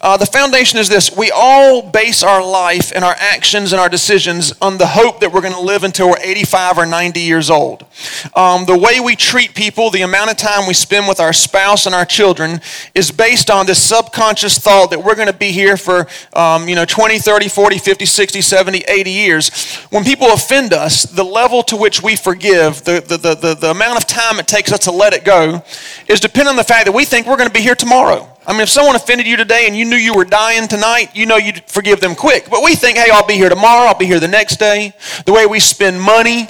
Uh, the foundation is this we all base our life and our actions and our decisions on the hope that we're going to live until we're 85 or 90 years old. Um, the way we treat people, the amount of time we spend with our spouse and our children is based on this subconscious thought that we're going to be here for um, you know 20, 30, 40, 50, 60, 70, 80 years. When people offend us, the level to which we forgive, the, the, the, the, the amount of time it takes us to let it go, is dependent on the fact that we think we're going to be here tomorrow. I mean, if someone offended you today and you knew you were dying tonight, you know you'd forgive them quick. But we think, hey, I'll be here tomorrow, I'll be here the next day. The way we spend money,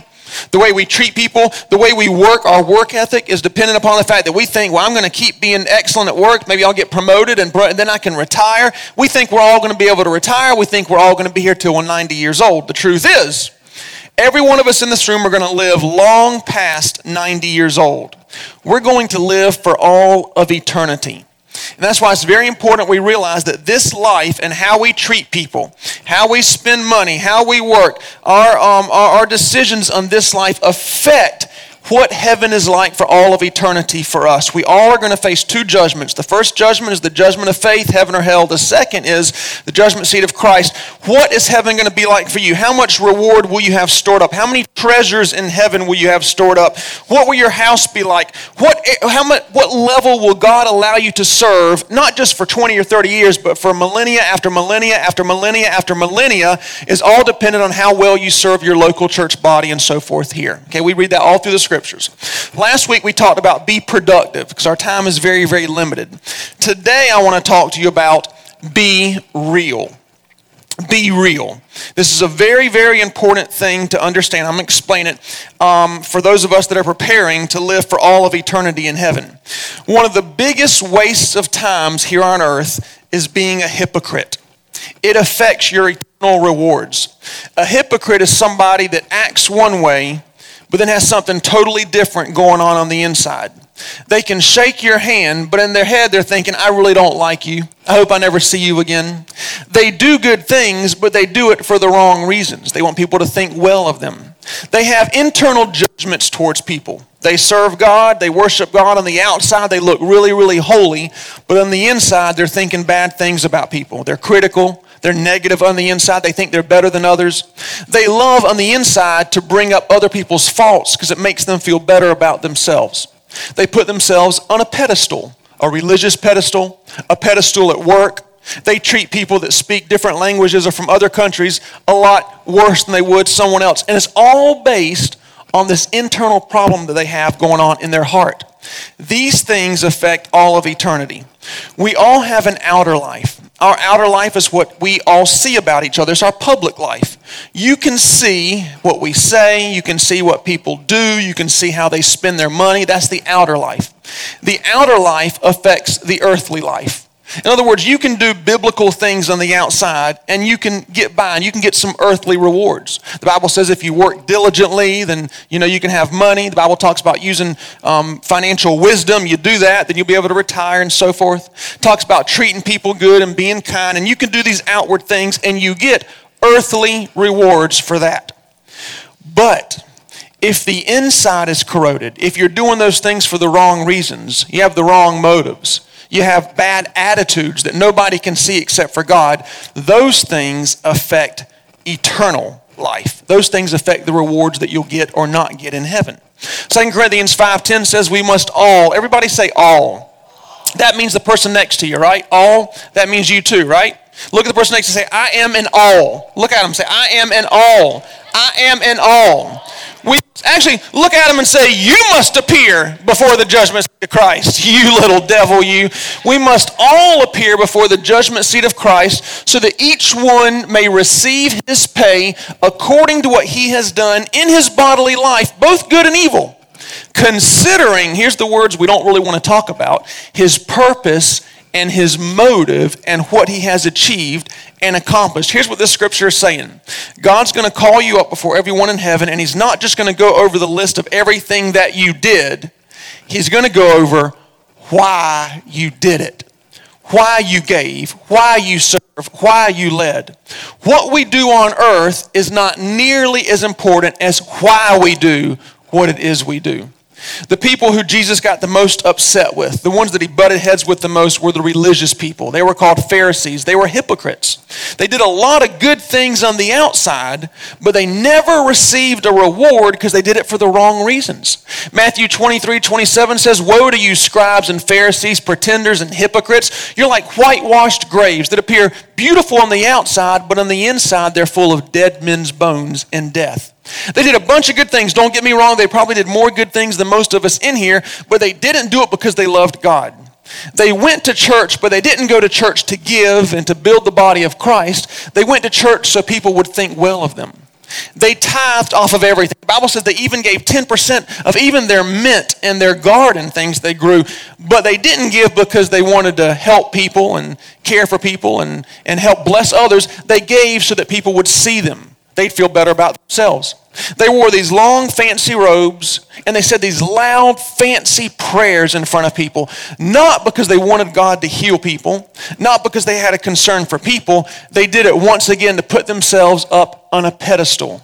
the way we treat people, the way we work, our work ethic is dependent upon the fact that we think, well, I'm going to keep being excellent at work. Maybe I'll get promoted and, then I can retire. We think we're all going to be able to retire. We think we're all going to be here till we're 90 years old. The truth is, every one of us in this room are going to live long past 90 years old. We're going to live for all of eternity. And that's why it's very important we realize that this life and how we treat people, how we spend money, how we work, our, um, our, our decisions on this life affect what heaven is like for all of eternity for us. We all are going to face two judgments. The first judgment is the judgment of faith, heaven or hell. The second is the judgment seat of Christ. What is heaven going to be like for you? How much reward will you have stored up? How many treasures in heaven will you have stored up? What will your house be like? What, how much, what level will God allow you to serve, not just for 20 or 30 years, but for millennia after millennia after millennia after millennia, is all dependent on how well you serve your local church body and so forth here. Okay, we read that all through the scriptures. Last week we talked about be productive because our time is very, very limited. Today I want to talk to you about be real. Be real. This is a very, very important thing to understand. I'm going to explain it um, for those of us that are preparing to live for all of eternity in heaven. One of the biggest wastes of times here on earth is being a hypocrite. It affects your eternal rewards. A hypocrite is somebody that acts one way but then has something totally different going on on the inside. They can shake your hand, but in their head they're thinking, I really don't like you. I hope I never see you again. They do good things, but they do it for the wrong reasons. They want people to think well of them. They have internal judgments towards people. They serve God, they worship God on the outside, they look really, really holy, but on the inside they're thinking bad things about people. They're critical, they're negative on the inside. They think they're better than others. They love on the inside to bring up other people's faults because it makes them feel better about themselves. They put themselves on a pedestal, a religious pedestal, a pedestal at work. They treat people that speak different languages or from other countries a lot worse than they would someone else. And it's all based on this internal problem that they have going on in their heart. These things affect all of eternity. We all have an outer life. Our outer life is what we all see about each other. It's our public life. You can see what we say, you can see what people do, you can see how they spend their money. That's the outer life. The outer life affects the earthly life. In other words, you can do biblical things on the outside and you can get by and you can get some earthly rewards. The Bible says if you work diligently, then you know you can have money. The Bible talks about using um, financial wisdom. You do that, then you'll be able to retire and so forth. It talks about treating people good and being kind, and you can do these outward things and you get earthly rewards for that. But if the inside is corroded, if you're doing those things for the wrong reasons, you have the wrong motives you have bad attitudes that nobody can see except for God, those things affect eternal life. Those things affect the rewards that you'll get or not get in heaven. 2 Corinthians 5:10 says we must all, everybody say all. That means the person next to you, right? All, that means you too, right? Look at the person next to you say, I am in all. Look at them, say, I am in all. I am in all. We actually look at them and say, You must appear before the judgment seat of Christ. You little devil, you. We must all appear before the judgment seat of Christ so that each one may receive his pay according to what he has done in his bodily life, both good and evil. Considering, here's the words we don't really want to talk about, his purpose and his motive and what he has achieved and accomplished. Here's what this scripture is saying God's going to call you up before everyone in heaven, and he's not just going to go over the list of everything that you did, he's going to go over why you did it. Why you gave, why you served, why you led. What we do on earth is not nearly as important as why we do what it is we do. The people who Jesus got the most upset with, the ones that he butted heads with the most, were the religious people. They were called Pharisees. They were hypocrites. They did a lot of good things on the outside, but they never received a reward because they did it for the wrong reasons. Matthew 23 27 says, Woe to you, scribes and Pharisees, pretenders and hypocrites. You're like whitewashed graves that appear beautiful on the outside, but on the inside they're full of dead men's bones and death. They did a bunch of good things. Don't get me wrong, they probably did more good things than most of us in here, but they didn't do it because they loved God. They went to church, but they didn't go to church to give and to build the body of Christ. They went to church so people would think well of them. They tithed off of everything. The Bible says they even gave 10% of even their mint and their garden things they grew, but they didn't give because they wanted to help people and care for people and, and help bless others. They gave so that people would see them. They'd feel better about themselves. They wore these long, fancy robes, and they said these loud, fancy prayers in front of people, not because they wanted God to heal people, not because they had a concern for people. They did it once again to put themselves up on a pedestal.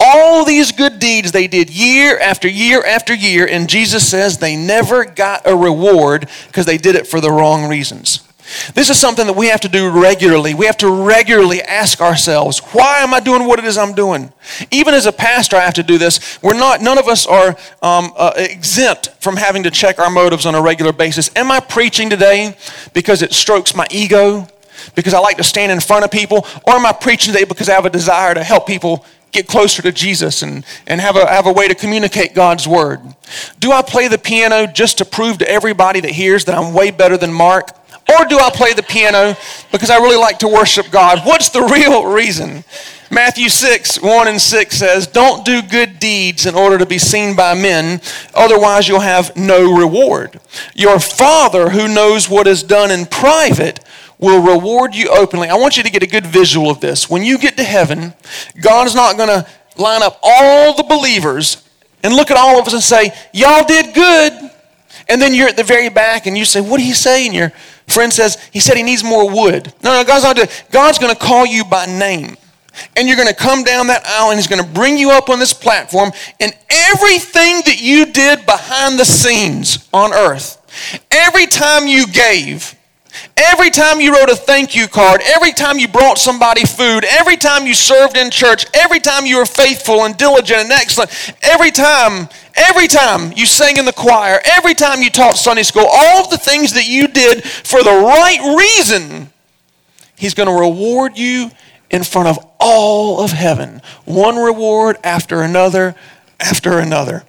All these good deeds they did year after year after year, and Jesus says they never got a reward because they did it for the wrong reasons. This is something that we have to do regularly. We have to regularly ask ourselves, why am I doing what it is I'm doing? Even as a pastor, I have to do this. We're not, none of us are um, uh, exempt from having to check our motives on a regular basis. Am I preaching today because it strokes my ego? Because I like to stand in front of people? Or am I preaching today because I have a desire to help people get closer to Jesus and, and have, a, have a way to communicate God's word? Do I play the piano just to prove to everybody that hears that I'm way better than Mark? Or do I play the piano because I really like to worship God? What's the real reason? Matthew 6, 1 and 6 says, Don't do good deeds in order to be seen by men, otherwise you'll have no reward. Your Father, who knows what is done in private, will reward you openly. I want you to get a good visual of this. When you get to heaven, God is not going to line up all the believers and look at all of us and say, Y'all did good. And then you're at the very back and you say, What did he say? And your friend says, He said he needs more wood. No, no, God's not doing God's going to call you by name. And you're going to come down that aisle and He's going to bring you up on this platform. And everything that you did behind the scenes on earth, every time you gave, Every time you wrote a thank you card, every time you brought somebody food, every time you served in church, every time you were faithful and diligent and excellent, every time, every time you sang in the choir, every time you taught Sunday school, all the things that you did for the right reason, He's going to reward you in front of all of heaven. One reward after another after another.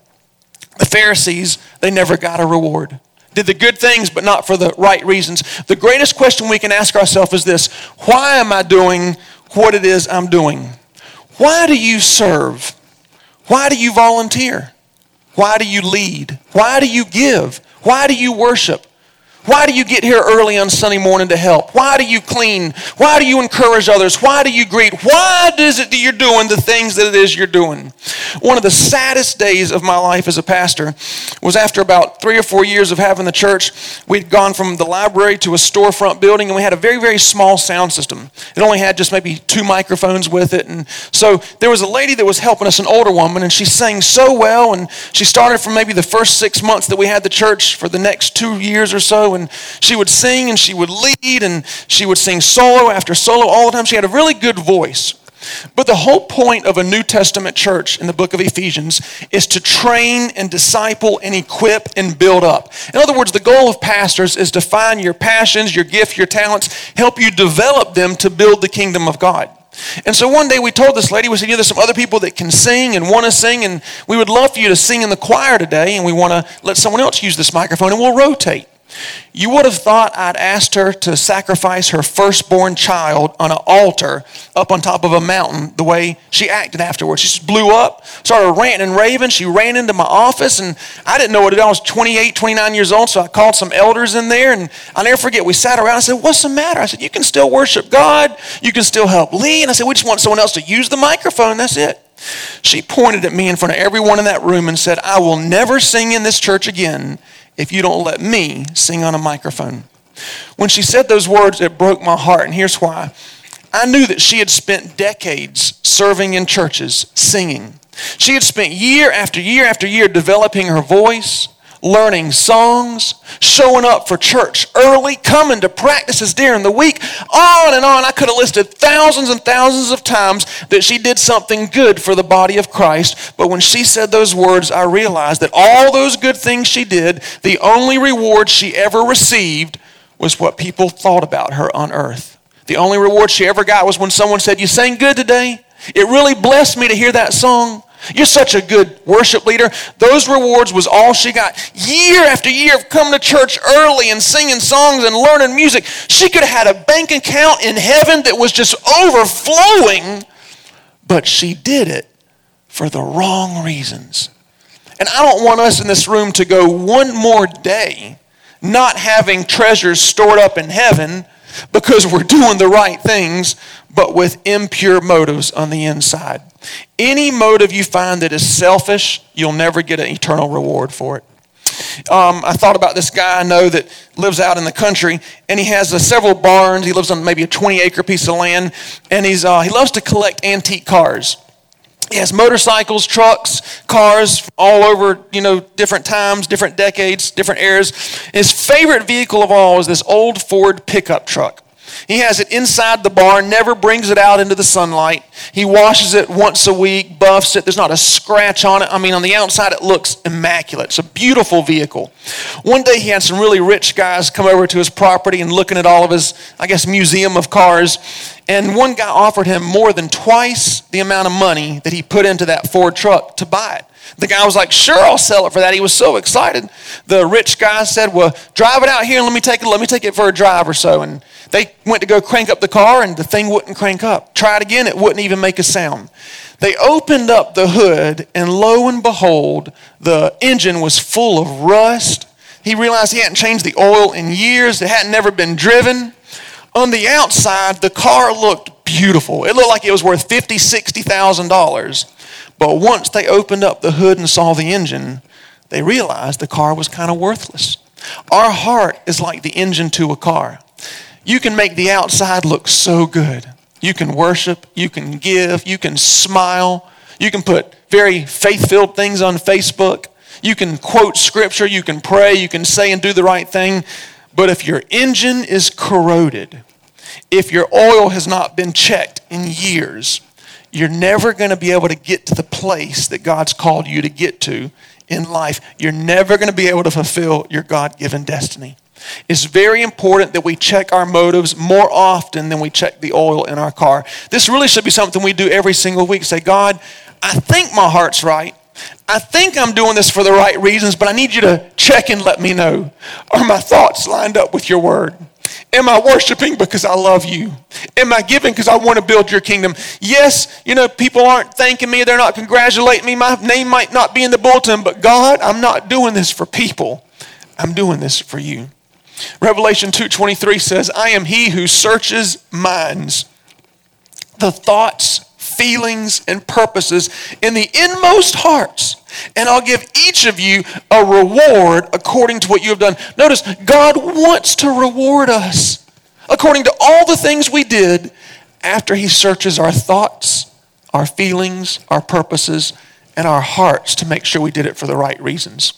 The Pharisees, they never got a reward did the good things, but not for the right reasons. The greatest question we can ask ourselves is this Why am I doing what it is I'm doing? Why do you serve? Why do you volunteer? Why do you lead? Why do you give? Why do you worship? Why do you get here early on Sunday morning to help? Why do you clean? Why do you encourage others? Why do you greet? Why is it that you're doing the things that it is you're doing? One of the saddest days of my life as a pastor was after about three or four years of having the church. We'd gone from the library to a storefront building, and we had a very, very small sound system. It only had just maybe two microphones with it. And so there was a lady that was helping us, an older woman, and she sang so well. And she started from maybe the first six months that we had the church for the next two years or so and she would sing and she would lead and she would sing solo after solo all the time. She had a really good voice. But the whole point of a New Testament church in the book of Ephesians is to train and disciple and equip and build up. In other words, the goal of pastors is to find your passions, your gifts, your talents, help you develop them to build the kingdom of God. And so one day we told this lady, we said, you know, there's some other people that can sing and want to sing, and we would love for you to sing in the choir today, and we want to let someone else use this microphone, and we'll rotate. You would have thought I'd asked her to sacrifice her firstborn child on an altar up on top of a mountain the way she acted afterwards. She just blew up, started ranting and raving. She ran into my office, and I didn't know what it was. I was 28, 29 years old, so I called some elders in there, and I'll never forget, we sat around. I said, What's the matter? I said, You can still worship God, you can still help lead. And I said, We just want someone else to use the microphone. That's it. She pointed at me in front of everyone in that room and said, I will never sing in this church again if you don't let me sing on a microphone. When she said those words, it broke my heart, and here's why. I knew that she had spent decades serving in churches, singing. She had spent year after year after year developing her voice, learning songs, showing up for church early, coming to practices during the week, on and on. I could have listed thousands and thousands of times that she did something good for the body of Christ. But when she said those words, I realized that all those good things she did, the only reward she ever received was what people thought about her on earth. The only reward she ever got was when someone said, You sang good today. It really blessed me to hear that song. You're such a good worship leader. Those rewards was all she got. Year after year of coming to church early and singing songs and learning music. She could have had a bank account in heaven that was just overflowing, but she did it for the wrong reasons. And I don't want us in this room to go one more day not having treasures stored up in heaven because we're doing the right things, but with impure motives on the inside. Any motive you find that is selfish, you'll never get an eternal reward for it. Um, I thought about this guy I know that lives out in the country, and he has uh, several barns. He lives on maybe a 20 acre piece of land, and he's, uh, he loves to collect antique cars. He has motorcycles, trucks, cars all over, you know, different times, different decades, different eras. His favorite vehicle of all is this old Ford pickup truck. He has it inside the barn, never brings it out into the sunlight. He washes it once a week, buffs it. There's not a scratch on it. I mean, on the outside, it looks immaculate. It's a beautiful vehicle. One day, he had some really rich guys come over to his property and looking at all of his, I guess, museum of cars. And one guy offered him more than twice the amount of money that he put into that Ford truck to buy it. The guy was like, "Sure, I'll sell it for that." He was so excited. The rich guy said, "Well, drive it out here and let me take it. Let me take it for a drive or so." And they went to go crank up the car, and the thing wouldn't crank up. Tried again; it wouldn't even make a sound. They opened up the hood, and lo and behold, the engine was full of rust. He realized he hadn't changed the oil in years. It hadn't never been driven. On the outside, the car looked beautiful. It looked like it was worth fifty, sixty thousand dollars. But once they opened up the hood and saw the engine, they realized the car was kind of worthless. Our heart is like the engine to a car. You can make the outside look so good. You can worship, you can give, you can smile, you can put very faith filled things on Facebook, you can quote scripture, you can pray, you can say and do the right thing. But if your engine is corroded, if your oil has not been checked in years, you're never going to be able to get to the place that God's called you to get to in life. You're never going to be able to fulfill your God given destiny. It's very important that we check our motives more often than we check the oil in our car. This really should be something we do every single week. Say, God, I think my heart's right. I think I'm doing this for the right reasons, but I need you to check and let me know. Are my thoughts lined up with your word? Am I worshiping because I love you? Am I giving because I want to build your kingdom? Yes, you know, people aren't thanking me, they're not congratulating me. My name might not be in the bulletin, but God, I'm not doing this for people. I'm doing this for you. Revelation 2:23 says, "I am he who searches minds, the thoughts, feelings, and purposes in the inmost hearts." and I'll give each of you a reward according to what you have done. Notice, God wants to reward us according to all the things we did after He searches our thoughts, our feelings, our purposes, and our hearts to make sure we did it for the right reasons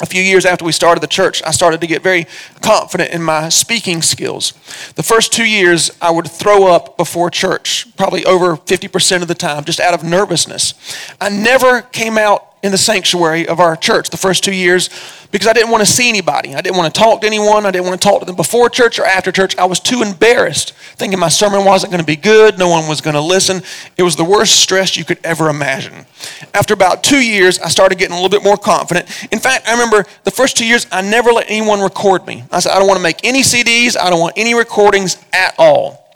a few years after we started the church, I started to get very confident in my speaking skills. The first two years, I would throw up before church, probably over 50% of the time, just out of nervousness. I never came out in the sanctuary of our church the first two years because I didn't want to see anybody. I didn't want to talk to anyone. I didn't want to talk to them before church or after church. I was too embarrassed, thinking my sermon wasn't going to be good. No one was going to listen. It was the worst stress you could ever imagine. After about two years, I started getting a little bit more confident. In fact, I remember the first two years, I never let anyone record me. I said, I don't want to make any CDs. I don't want any recordings at all.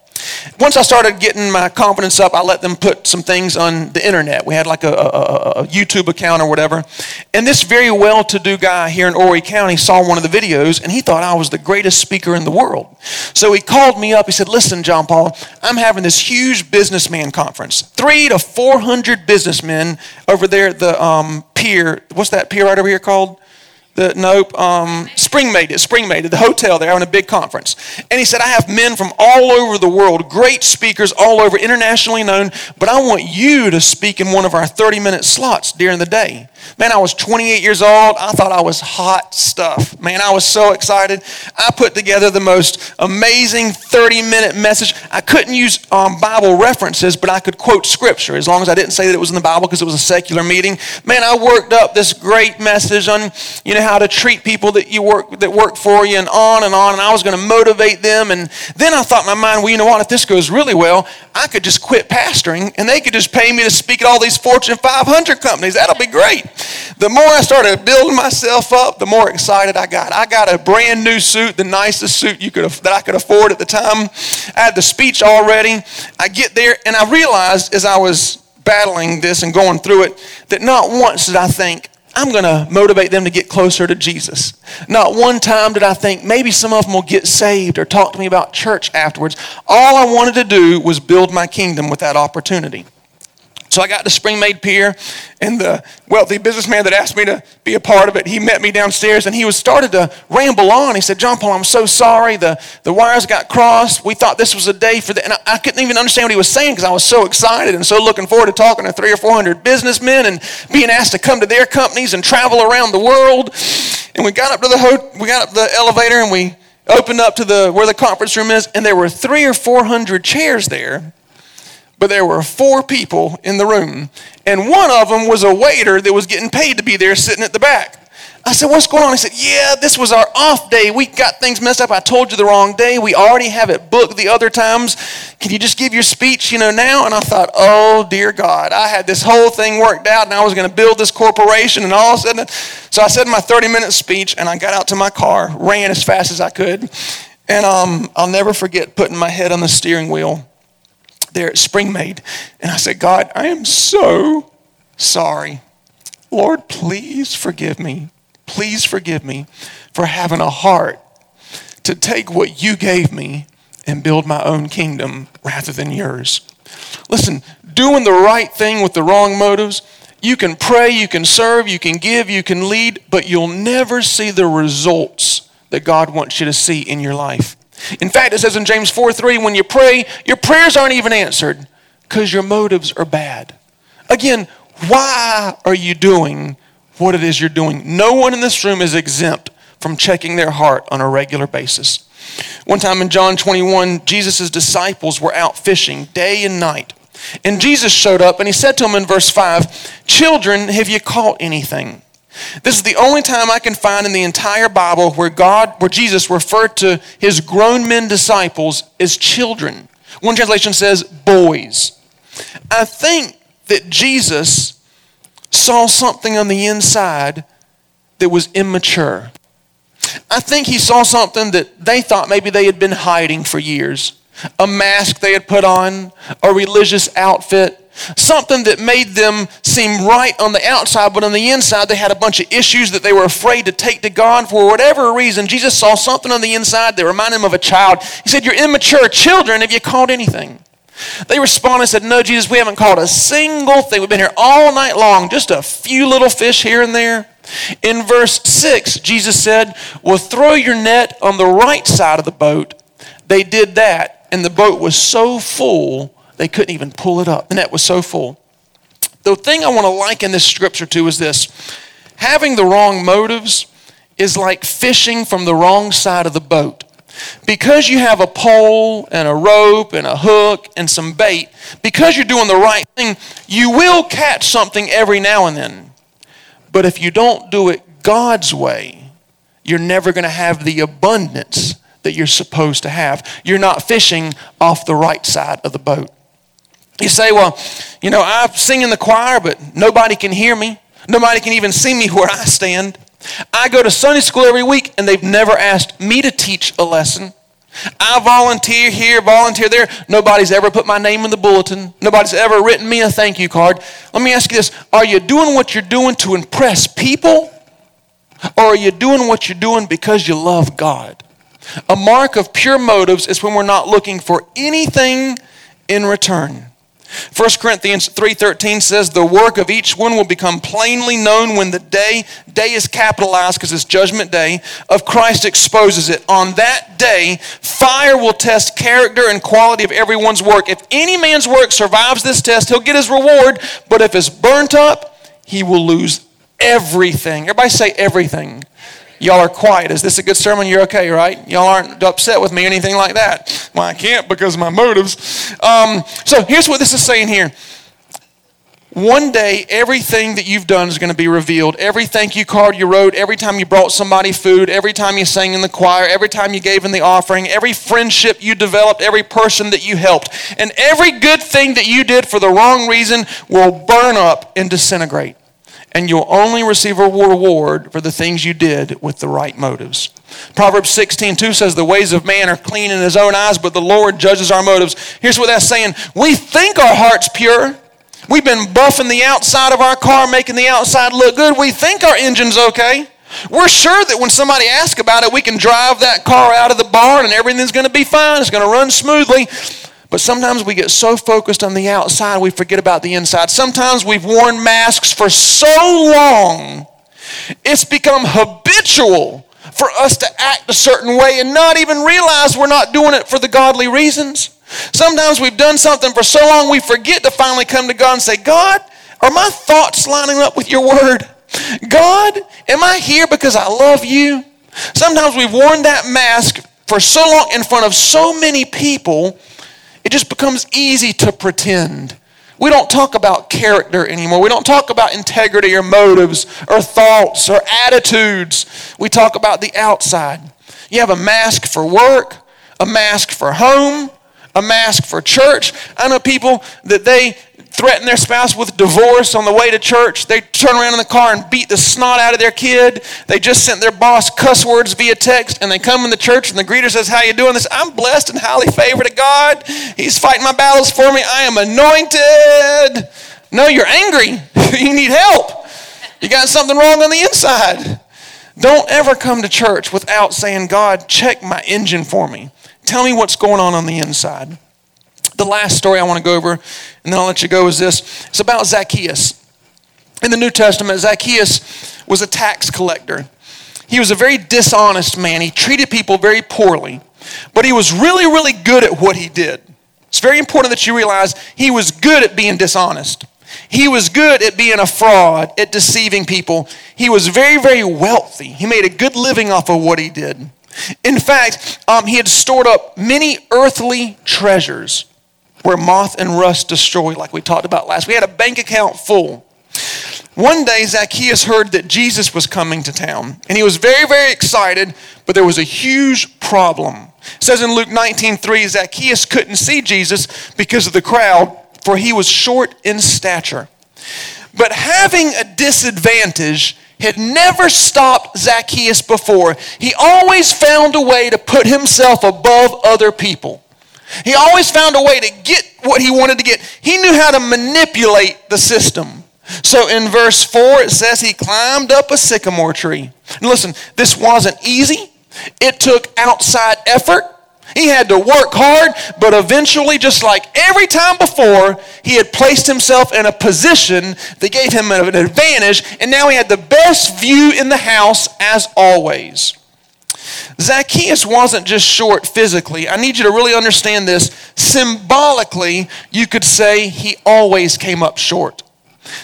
Once I started getting my confidence up, I let them put some things on the internet. We had like a, a, a YouTube account or whatever. And this very well to do guy here in Horry County saw one of the videos and he thought I was the greatest speaker in the world. So he called me up. He said, Listen, John Paul, I'm having this huge businessman conference. Three to 400 businessmen over there at the um, pier. What's that pier right over here called? The nope, um, Springmaid, at Springmaid, at the hotel there, having a big conference. And he said, I have men from all over the world, great speakers all over, internationally known, but I want you to speak in one of our 30 minute slots during the day. Man, I was 28 years old. I thought I was hot stuff. Man, I was so excited. I put together the most amazing 30 minute message. I couldn't use um, Bible references, but I could quote scripture as long as I didn't say that it was in the Bible because it was a secular meeting. Man, I worked up this great message on, you know, how to treat people that you work that work for you and on and on. And I was going to motivate them. And then I thought in my mind, well, you know what? If this goes really well, I could just quit pastoring and they could just pay me to speak at all these Fortune 500 companies. That'll be great. The more I started building myself up, the more excited I got. I got a brand new suit, the nicest suit you could that I could afford at the time. I had the speech already. I get there and I realized as I was battling this and going through it that not once did I think I'm going to motivate them to get closer to Jesus. Not one time did I think maybe some of them will get saved or talk to me about church afterwards. All I wanted to do was build my kingdom with that opportunity. So I got to Springmaid Pier, and the wealthy businessman that asked me to be a part of it, he met me downstairs, and he was started to ramble on. He said, "John Paul, I'm so sorry. The the wires got crossed. We thought this was a day for the." And I, I couldn't even understand what he was saying because I was so excited and so looking forward to talking to three or four hundred businessmen and being asked to come to their companies and travel around the world. And we got up to the ho- we got up the elevator, and we opened up to the where the conference room is, and there were three or four hundred chairs there but there were four people in the room, and one of them was a waiter that was getting paid to be there sitting at the back. I said, What's going on? He said, Yeah, this was our off day. We got things messed up. I told you the wrong day. We already have it booked the other times. Can you just give your speech, you know, now? And I thought, Oh, dear God. I had this whole thing worked out and I was going to build this corporation and all of a sudden. So I said my 30 minute speech and I got out to my car, ran as fast as I could. And um, I'll never forget putting my head on the steering wheel there at Springmaid. And I said, God, I am so sorry. Lord, please forgive me. Please forgive me for having a heart to take what you gave me and build my own kingdom rather than yours. Listen, doing the right thing with the wrong motives, you can pray, you can serve, you can give, you can lead, but you'll never see the results that God wants you to see in your life. In fact, it says in James 4 3, when you pray, your prayers aren't even answered because your motives are bad. Again, why are you doing what it is you're doing? No one in this room is exempt from checking their heart on a regular basis. One time in John 21, Jesus' disciples were out fishing day and night. And Jesus showed up and he said to them in verse 5, Children, have you caught anything? This is the only time I can find in the entire Bible where God, where Jesus referred to his grown men disciples as children. One translation says boys. I think that Jesus saw something on the inside that was immature. I think he saw something that they thought maybe they had been hiding for years. A mask they had put on, a religious outfit, Something that made them seem right on the outside, but on the inside they had a bunch of issues that they were afraid to take to God. For whatever reason, Jesus saw something on the inside that reminded him of a child. He said, You're immature children. Have you caught anything? They responded and said, No, Jesus, we haven't caught a single thing. We've been here all night long, just a few little fish here and there. In verse 6, Jesus said, Well, throw your net on the right side of the boat. They did that, and the boat was so full they couldn't even pull it up. The net was so full. The thing I want to liken this scripture to is this having the wrong motives is like fishing from the wrong side of the boat. Because you have a pole and a rope and a hook and some bait, because you're doing the right thing, you will catch something every now and then. But if you don't do it God's way, you're never going to have the abundance that you're supposed to have. You're not fishing off the right side of the boat. You say, well, you know, I sing in the choir, but nobody can hear me. Nobody can even see me where I stand. I go to Sunday school every week, and they've never asked me to teach a lesson. I volunteer here, volunteer there. Nobody's ever put my name in the bulletin. Nobody's ever written me a thank you card. Let me ask you this Are you doing what you're doing to impress people? Or are you doing what you're doing because you love God? A mark of pure motives is when we're not looking for anything in return. 1 Corinthians 3:13 says the work of each one will become plainly known when the day day is capitalized because it's judgment day of Christ exposes it. On that day, fire will test character and quality of everyone's work. If any man's work survives this test, he'll get his reward, but if it's burnt up, he will lose everything. Everybody say everything. Y'all are quiet. Is this a good sermon? You're okay, right? Y'all aren't upset with me or anything like that. Well, I can't because of my motives. Um, so here's what this is saying here. One day, everything that you've done is going to be revealed. Every thank you card you wrote, every time you brought somebody food, every time you sang in the choir, every time you gave in the offering, every friendship you developed, every person that you helped, and every good thing that you did for the wrong reason will burn up and disintegrate and you'll only receive a reward for the things you did with the right motives. Proverbs 16, 2 says, The ways of man are clean in his own eyes, but the Lord judges our motives. Here's what that's saying We think our heart's pure. We've been buffing the outside of our car, making the outside look good. We think our engine's okay. We're sure that when somebody asks about it, we can drive that car out of the barn and everything's going to be fine. It's going to run smoothly. But sometimes we get so focused on the outside, we forget about the inside. Sometimes we've worn masks for so long, it's become habitual for us to act a certain way and not even realize we're not doing it for the godly reasons. Sometimes we've done something for so long, we forget to finally come to God and say, God, are my thoughts lining up with your word? God, am I here because I love you? Sometimes we've worn that mask for so long in front of so many people it just becomes easy to pretend. We don't talk about character anymore. We don't talk about integrity or motives or thoughts or attitudes. We talk about the outside. You have a mask for work, a mask for home, a mask for church. I know people that they threaten their spouse with divorce on the way to church. They turn around in the car and beat the snot out of their kid. They just sent their boss cuss words via text, and they come in the church, and the greeter says, "How you doing?" This I'm blessed and highly favored of God. He's fighting my battles for me. I am anointed. No, you're angry. you need help. You got something wrong on the inside. Don't ever come to church without saying, "God, check my engine for me. Tell me what's going on on the inside." The last story I want to go over, and then I'll let you go, is this. It's about Zacchaeus. In the New Testament, Zacchaeus was a tax collector. He was a very dishonest man. He treated people very poorly, but he was really, really good at what he did. It's very important that you realize he was good at being dishonest. He was good at being a fraud, at deceiving people. He was very, very wealthy. He made a good living off of what he did. In fact, um, he had stored up many earthly treasures where moth and rust destroy, like we talked about last. We had a bank account full. One day, Zacchaeus heard that Jesus was coming to town, and he was very, very excited, but there was a huge problem. It says in Luke 19 3, Zacchaeus couldn't see Jesus because of the crowd, for he was short in stature. But having a disadvantage had never stopped Zacchaeus before. He always found a way to put himself above other people. He always found a way to get what he wanted to get. He knew how to manipulate the system. So in verse 4, it says he climbed up a sycamore tree. And listen, this wasn't easy, it took outside effort. He had to work hard, but eventually, just like every time before, he had placed himself in a position that gave him an advantage, and now he had the best view in the house as always. Zacchaeus wasn't just short physically. I need you to really understand this. Symbolically, you could say he always came up short.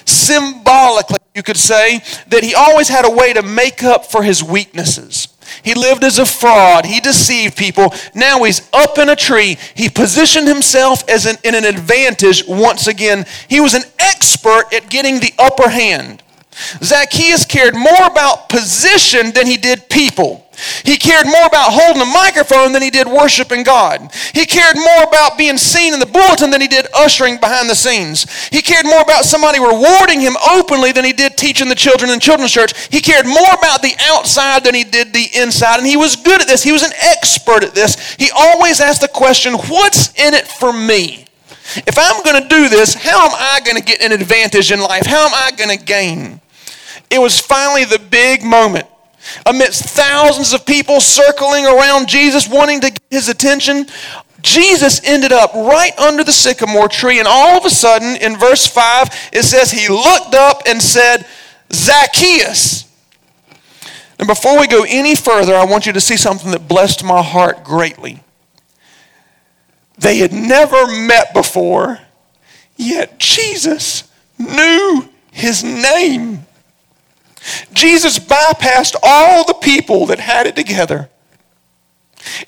Symbolically, you could say that he always had a way to make up for his weaknesses. He lived as a fraud. He deceived people. Now he's up in a tree. He positioned himself as an, in an advantage once again. He was an expert at getting the upper hand. Zacchaeus cared more about position than he did people. He cared more about holding a microphone than he did worshiping God. He cared more about being seen in the bulletin than he did ushering behind the scenes. He cared more about somebody rewarding him openly than he did teaching the children in children's church. He cared more about the outside than he did the inside. And he was good at this. He was an expert at this. He always asked the question, What's in it for me? If I'm going to do this, how am I going to get an advantage in life? How am I going to gain? It was finally the big moment amidst thousands of people circling around Jesus, wanting to get his attention, Jesus ended up right under the sycamore tree, and all of a sudden, in verse 5, it says he looked up and said, Zacchaeus. And before we go any further, I want you to see something that blessed my heart greatly. They had never met before, yet Jesus knew his name. Jesus bypassed all the people that had it together.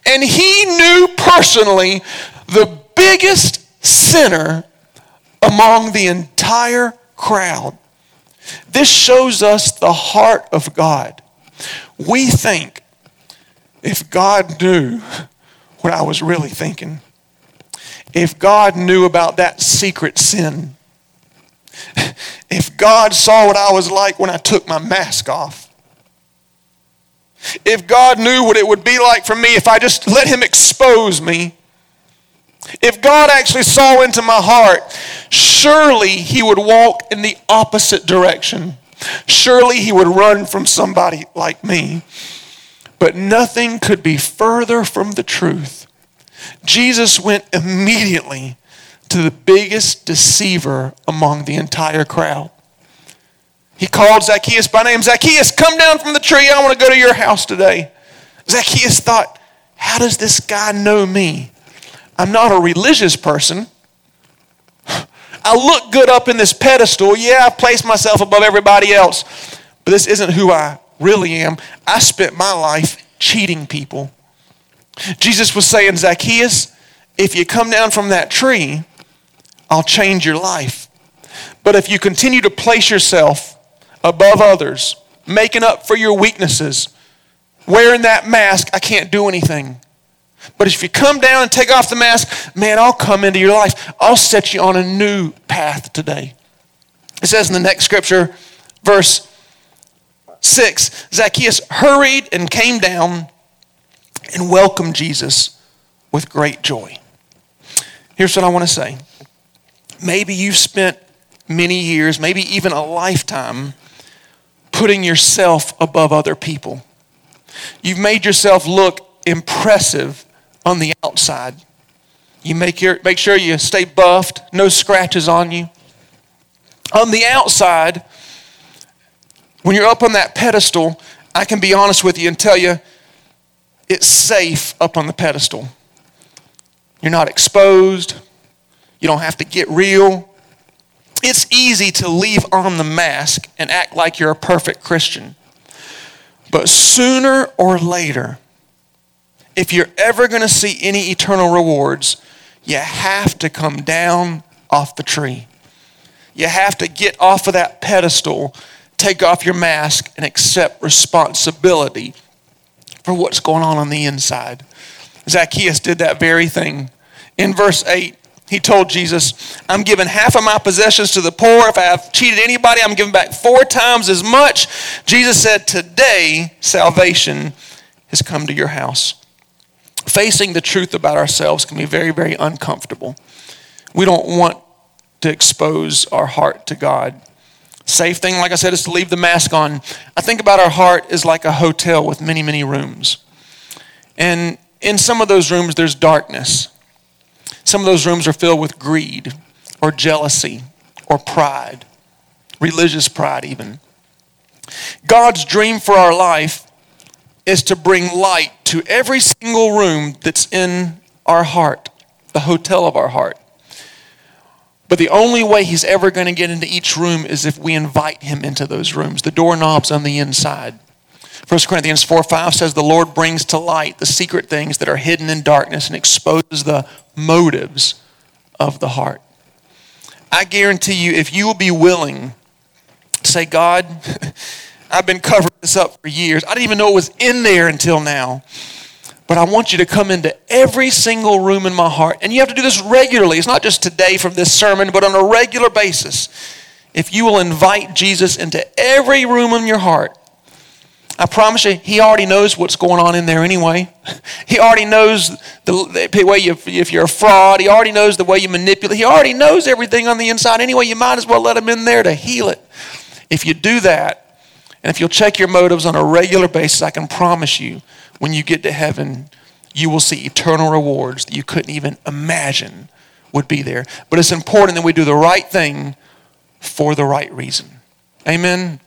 And he knew personally the biggest sinner among the entire crowd. This shows us the heart of God. We think if God knew what I was really thinking, if God knew about that secret sin, if God saw what I was like when I took my mask off, if God knew what it would be like for me if I just let Him expose me, if God actually saw into my heart, surely He would walk in the opposite direction. Surely He would run from somebody like me. But nothing could be further from the truth. Jesus went immediately to the biggest deceiver among the entire crowd. He called Zacchaeus by name Zacchaeus, come down from the tree. I want to go to your house today. Zacchaeus thought, how does this guy know me? I'm not a religious person. I look good up in this pedestal. Yeah, I place myself above everybody else. But this isn't who I really am. I spent my life cheating people. Jesus was saying, Zacchaeus, if you come down from that tree, I'll change your life. But if you continue to place yourself above others, making up for your weaknesses, wearing that mask, I can't do anything. But if you come down and take off the mask, man, I'll come into your life. I'll set you on a new path today. It says in the next scripture, verse 6 Zacchaeus hurried and came down and welcomed Jesus with great joy. Here's what I want to say. Maybe you've spent many years, maybe even a lifetime, putting yourself above other people. You've made yourself look impressive on the outside. You make, your, make sure you stay buffed, no scratches on you. On the outside, when you're up on that pedestal, I can be honest with you and tell you it's safe up on the pedestal. You're not exposed. You don't have to get real. It's easy to leave on the mask and act like you're a perfect Christian. But sooner or later, if you're ever going to see any eternal rewards, you have to come down off the tree. You have to get off of that pedestal, take off your mask, and accept responsibility for what's going on on the inside. Zacchaeus did that very thing. In verse 8, he told Jesus, I'm giving half of my possessions to the poor. If I have cheated anybody, I'm giving back four times as much. Jesus said, Today salvation has come to your house facing the truth about ourselves can be very, very uncomfortable. We don't want to expose our heart to God. Safe thing, like I said, is to leave the mask on. I think about our heart as like a hotel with many, many rooms. And in some of those rooms, there's darkness. Some of those rooms are filled with greed or jealousy or pride, religious pride, even. God's dream for our life is to bring light to every single room that's in our heart, the hotel of our heart. But the only way he's ever going to get into each room is if we invite him into those rooms. The doorknob's on the inside. 1 Corinthians 4 5 says, The Lord brings to light the secret things that are hidden in darkness and exposes the motives of the heart. I guarantee you, if you will be willing to say, God, I've been covering this up for years. I didn't even know it was in there until now. But I want you to come into every single room in my heart. And you have to do this regularly. It's not just today from this sermon, but on a regular basis. If you will invite Jesus into every room in your heart, I promise you, he already knows what's going on in there anyway. He already knows the, the way you, if you're a fraud. He already knows the way you manipulate. He already knows everything on the inside anyway. You might as well let him in there to heal it. If you do that, and if you'll check your motives on a regular basis, I can promise you, when you get to heaven, you will see eternal rewards that you couldn't even imagine would be there. But it's important that we do the right thing for the right reason. Amen.